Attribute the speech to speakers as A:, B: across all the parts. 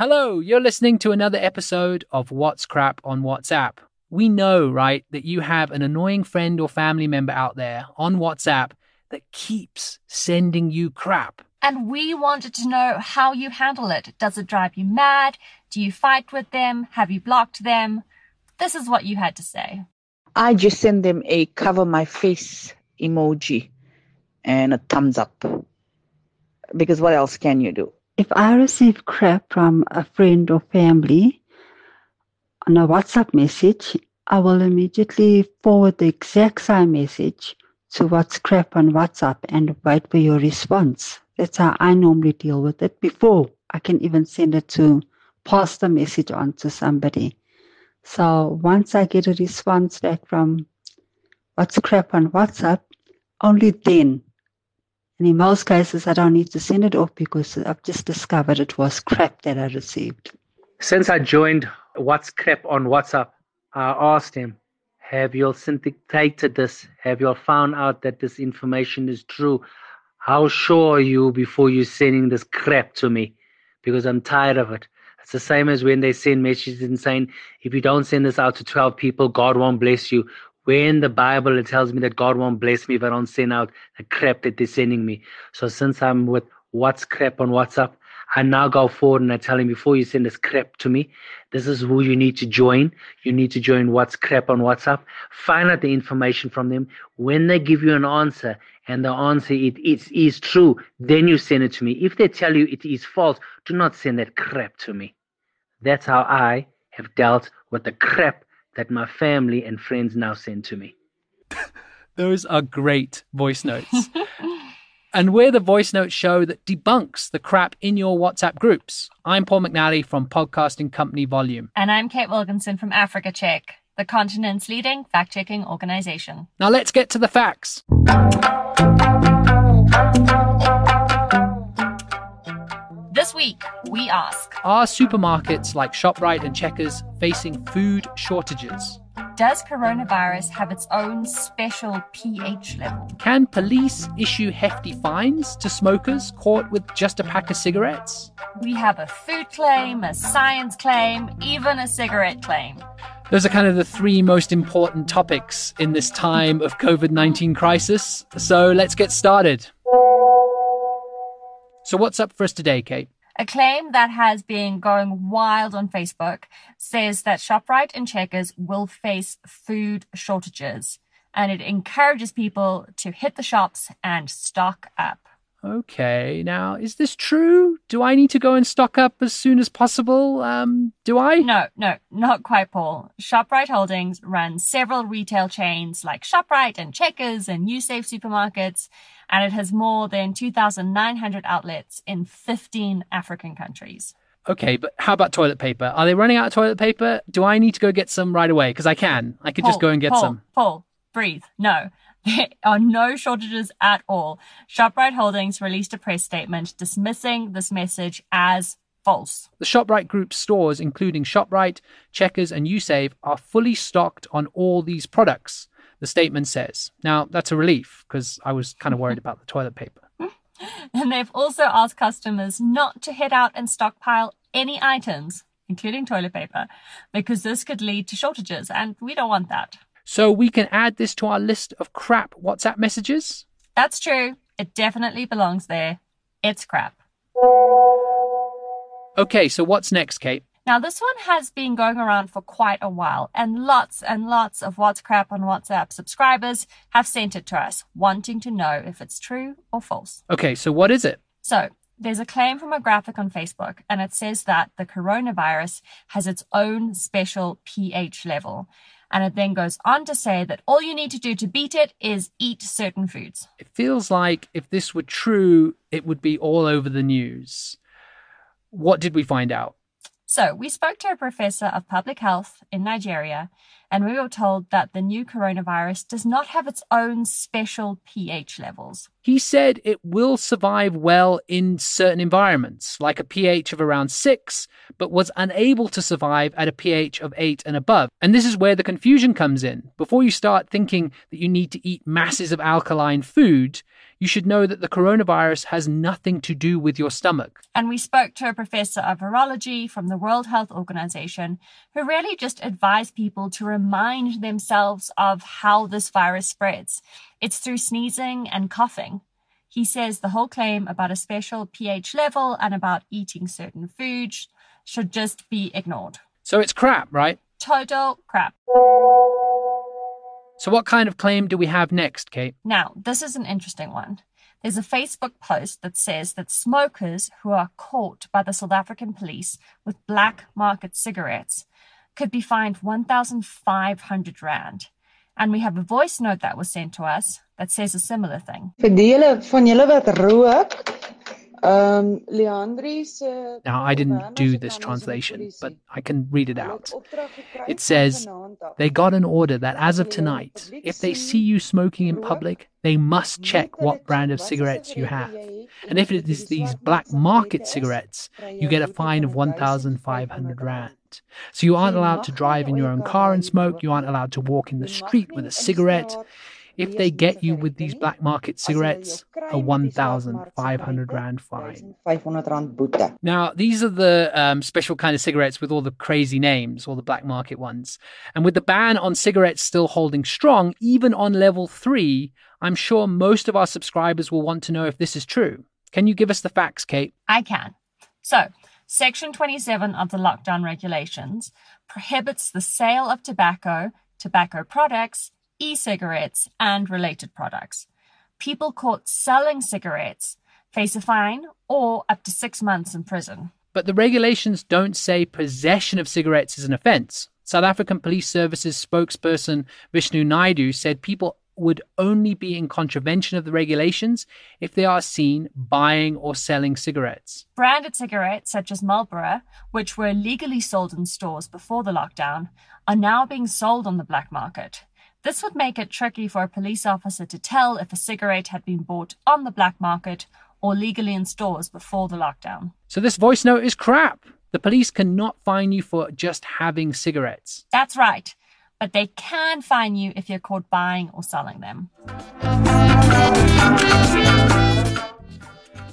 A: Hello, you're listening to another episode of What's Crap on WhatsApp. We know, right, that you have an annoying friend or family member out there on WhatsApp that keeps sending you crap.
B: And we wanted to know how you handle it. Does it drive you mad? Do you fight with them? Have you blocked them? This is what you had to say.
C: I just send them a cover my face emoji and a thumbs up. Because what else can you do?
D: If I receive crap from a friend or family on a WhatsApp message, I will immediately forward the exact same message to what's crap on WhatsApp and wait for your response. That's how I normally deal with it before I can even send it to pass the message on to somebody. So once I get a response back from what's crap on WhatsApp, only then. And in most cases, I don't need to send it off because I've just discovered it was crap that I received.
E: Since I joined What's Crap on WhatsApp, I asked him, Have you authenticated this? Have you found out that this information is true? How sure are you before you sending this crap to me? Because I'm tired of it. It's the same as when they send messages and saying, if you don't send this out to 12 people, God won't bless you. Where in the Bible it tells me that God won't bless me if I don't send out the crap that they're sending me. So since I'm with what's crap on WhatsApp, I now go forward and I tell him before you send this crap to me, this is who you need to join. You need to join what's crap on WhatsApp. Find out the information from them. When they give you an answer and the answer it, it is true, then you send it to me. If they tell you it is false, do not send that crap to me. That's how I have dealt with the crap that my family and friends now send to me.
A: Those are great voice notes. and we're the voice note show that debunks the crap in your WhatsApp groups. I'm Paul McNally from Podcasting Company Volume.
B: And I'm Kate Wilkinson from Africa Check, the continent's leading fact checking organization.
A: Now let's get to the facts.
B: This week, we ask
A: Are supermarkets like ShopRite and Checkers facing food shortages?
B: Does coronavirus have its own special pH level?
A: Can police issue hefty fines to smokers caught with just a pack of cigarettes?
B: We have a food claim, a science claim, even a cigarette claim.
A: Those are kind of the three most important topics in this time of COVID 19 crisis. So let's get started. So, what's up for us today, Kate?
B: A claim that has been going wild on Facebook says that ShopRite and Checkers will face food shortages, and it encourages people to hit the shops and stock up.
A: Okay, now is this true? Do I need to go and stock up as soon as possible? Um, do I?
B: No, no, not quite, Paul. ShopRite Holdings runs several retail chains like ShopRite and Checkers and Usave supermarkets, and it has more than 2,900 outlets in 15 African countries.
A: Okay, but how about toilet paper? Are they running out of toilet paper? Do I need to go get some right away? Because I can. I could
B: Paul,
A: just go and get
B: Paul,
A: some.
B: Paul, breathe. No. There are no shortages at all. ShopRite Holdings released a press statement dismissing this message as false.
A: The ShopRite Group stores, including ShopRite, Checkers, and Usave, are fully stocked on all these products, the statement says. Now, that's a relief because I was kind of worried about the toilet paper.
B: And they've also asked customers not to head out and stockpile any items, including toilet paper, because this could lead to shortages, and we don't want that.
A: So we can add this to our list of crap WhatsApp messages?
B: That's true. It definitely belongs there. It's crap.
A: Okay, so what's next, Kate?
B: Now, this one has been going around for quite a while, and lots and lots of What's Crap on WhatsApp subscribers have sent it to us, wanting to know if it's true or false.
A: Okay, so what is it?
B: So, there's a claim from a graphic on Facebook, and it says that the coronavirus has its own special pH level. And it then goes on to say that all you need to do to beat it is eat certain foods.
A: It feels like if this were true, it would be all over the news. What did we find out?
B: So, we spoke to a professor of public health in Nigeria, and we were told that the new coronavirus does not have its own special pH levels.
A: He said it will survive well in certain environments, like a pH of around 6, but was unable to survive at a pH of 8 and above. And this is where the confusion comes in. Before you start thinking that you need to eat masses of alkaline food, you should know that the coronavirus has nothing to do with your stomach.
B: And we spoke to a professor of virology from the World Health Organization who really just advised people to remind themselves of how this virus spreads. It's through sneezing and coughing. He says the whole claim about a special pH level and about eating certain foods should just be ignored.
A: So it's crap, right?
B: Total crap.
A: So, what kind of claim do we have next, Kate?
B: Now, this is an interesting one. There's a Facebook post that says that smokers who are caught by the South African police with black market cigarettes could be fined 1,500 Rand. And we have a voice note that was sent to us that says a similar thing.
F: Vir die hele van julle wat rook, um se
A: Now, I didn't do this translation, but I can read it out. It says, They got an order that as of tonight, if they see you smoking in public, they must check what brand of cigarettes you have. And if it is these black market cigarettes, you get a fine of 1,500 Rand. So you aren't allowed to drive in your own car and smoke, you aren't allowed to walk in the street with a cigarette. If they get you with these black market cigarettes, a 1,500 Rand fine.
F: 500 rand.
A: Now, these are the um, special kind of cigarettes with all the crazy names, all the black market ones. And with the ban on cigarettes still holding strong, even on level three, I'm sure most of our subscribers will want to know if this is true. Can you give us the facts, Kate?
B: I can. So, Section 27 of the lockdown regulations prohibits the sale of tobacco, tobacco products, e cigarettes, and related products. People caught selling cigarettes face a fine or up to six months in prison.
A: But the regulations don't say possession of cigarettes is an offense. South African Police Services spokesperson Vishnu Naidoo said people would only be in contravention of the regulations if they are seen buying or selling cigarettes.
B: Branded cigarettes, such as Marlboro, which were legally sold in stores before the lockdown, are now being sold on the black market. This would make it tricky for a police officer to tell if a cigarette had been bought on the black market or legally in stores before the lockdown.
A: So this voice note is crap. The police cannot fine you for just having cigarettes.
B: That's right, but they can fine you if you're caught buying or selling them.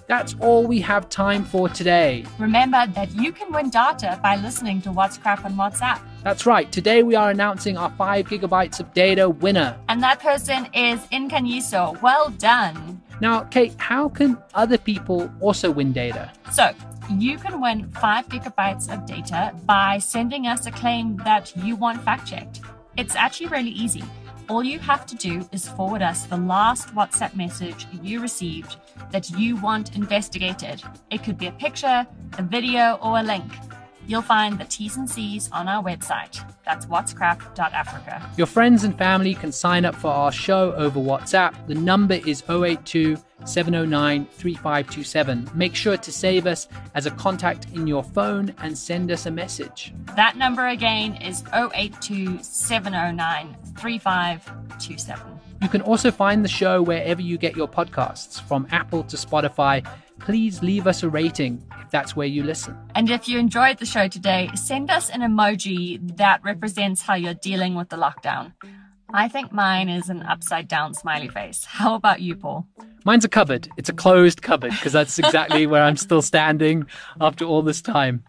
A: That's all we have time for today.
B: Remember that you can win data by listening to What's Crap on WhatsApp.
A: That's right. Today we are announcing our 5 gigabytes of data winner.
B: And that person is Incanyiso. Well done.
A: Now, Kate, how can other people also win data?
B: So, you can win 5 gigabytes of data by sending us a claim that you want fact checked. It's actually really easy. All you have to do is forward us the last WhatsApp message you received that you want investigated. It could be a picture, a video, or a link. You'll find the T's and C's on our website. That's what'scrap.africa.
A: Your friends and family can sign up for our show over WhatsApp. The number is 082 709 3527. Make sure to save us as a contact in your phone and send us a message.
B: That number again is 082 709 3527.
A: You can also find the show wherever you get your podcasts, from Apple to Spotify. Please leave us a rating if that's where you listen.
B: And if you enjoyed the show today, send us an emoji that represents how you're dealing with the lockdown. I think mine is an upside down smiley face. How about you, Paul?
A: Mine's a cupboard. It's a closed cupboard because that's exactly where I'm still standing after all this time.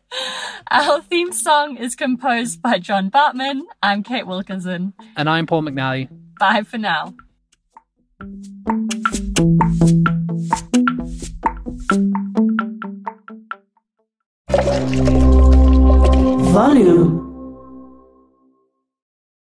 B: Our theme song is composed by John Bartman. I'm Kate Wilkinson.
A: And I'm Paul McNally.
B: Bye for now.